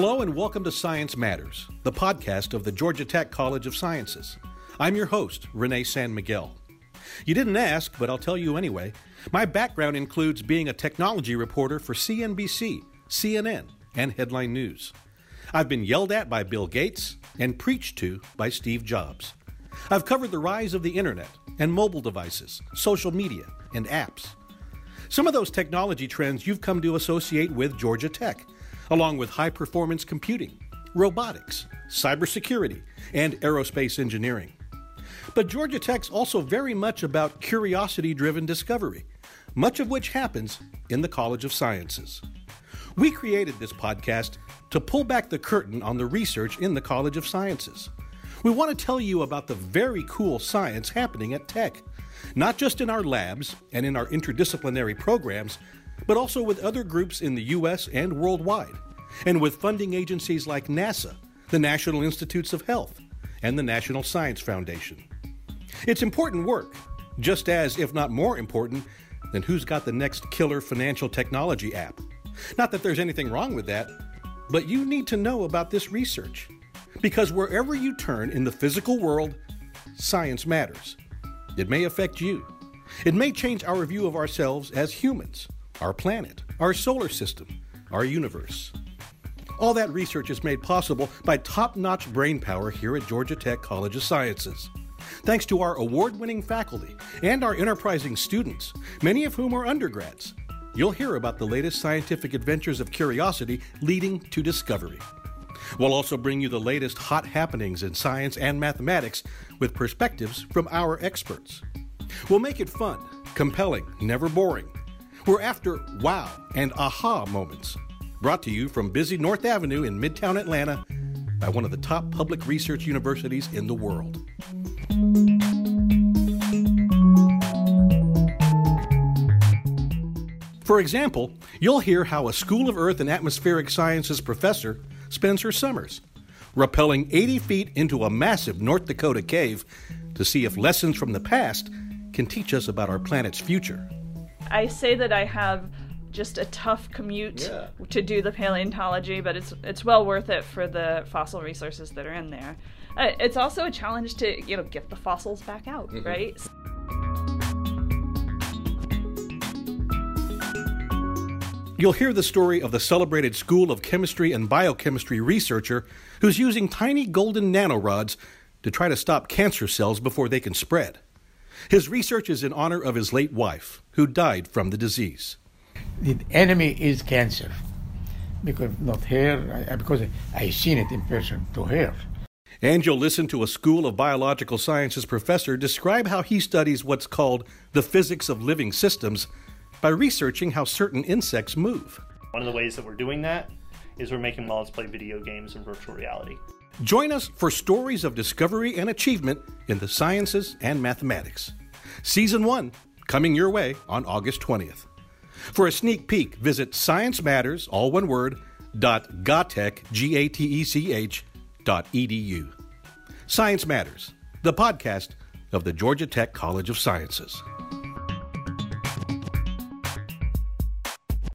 Hello and welcome to Science Matters, the podcast of the Georgia Tech College of Sciences. I'm your host, Renay San Miguel. You didn't ask, but I'll tell you anyway. My background includes being a technology reporter for CNBC, CNN, and Headline News. I've been yelled at by Bill Gates and preached to by Steve Jobs. I've covered the rise of the internet and mobile devices, social media, and apps. Some of those technology trends you've come to associate with Georgia Tech, along with high performance computing, robotics, cybersecurity, and aerospace engineering. But Georgia Tech's also very much about curiosity driven discovery, much of which happens in the College of Sciences. We created this podcast to pull back the curtain on the research in the College of Sciences. We want to tell you about the very cool science happening at Tech, not just in our labs and in our interdisciplinary programs, but also with other groups in the U.S. and worldwide, and with funding agencies like NASA, the National Institutes of Health, and the National Science Foundation. It's important work, just as, if not more important, than who's got the next killer financial technology app. Not that there's anything wrong with that, but you need to know about this research. Because wherever you turn in the physical world, science matters. It may affect you. It may change our view of ourselves as humans, our planet, our solar system, our universe. All that research is made possible by top notch brain power here at Georgia Tech College of Sciences. Thanks to our award winning faculty and our enterprising students, many of whom are undergrads, you'll hear about the latest scientific adventures of curiosity leading to discovery. We'll also bring you the latest hot happenings in science and mathematics with perspectives from our experts. We'll make it fun, compelling, never boring. We're after wow and aha moments. Brought to you from busy North Avenue in Midtown Atlanta by one of the top public research universities in the world. For example, you'll hear how a School of Earth and Atmospheric Sciences professor spends her summers, rappelling 80 feet into a massive North Dakota cave to see if lessons from the past can teach us about our planet's future. I say that I have just a tough commute Yeah. to do the paleontology, but it's it's well worth it for the fossil resources that are in there. Uh, it's also a challenge to you know get the fossils back out, right? You'll hear the story of the celebrated School of Chemistry and Biochemistry researcher who's using tiny golden nanorods to try to stop cancer cells before they can spread. His research is in honor of his late wife, who died from the disease. the enemy is cancer because not hair I- because I seen it in person to hair. And you'll listen to a School of Biological Sciences professor describe how he studies what's called the physics of living systems by researching how certain insects move. One of the ways that we're doing that is we're making models play video games in virtual reality. Join us for stories of discovery and achievement in the sciences and mathematics. Season 1 coming your way on August 20th. For a sneak peek, visit Science Matters, all one word, dot gatech, G-A-T-E-C-H, dot edu. Science Matters, the podcast of the Georgia Tech College of Sciences.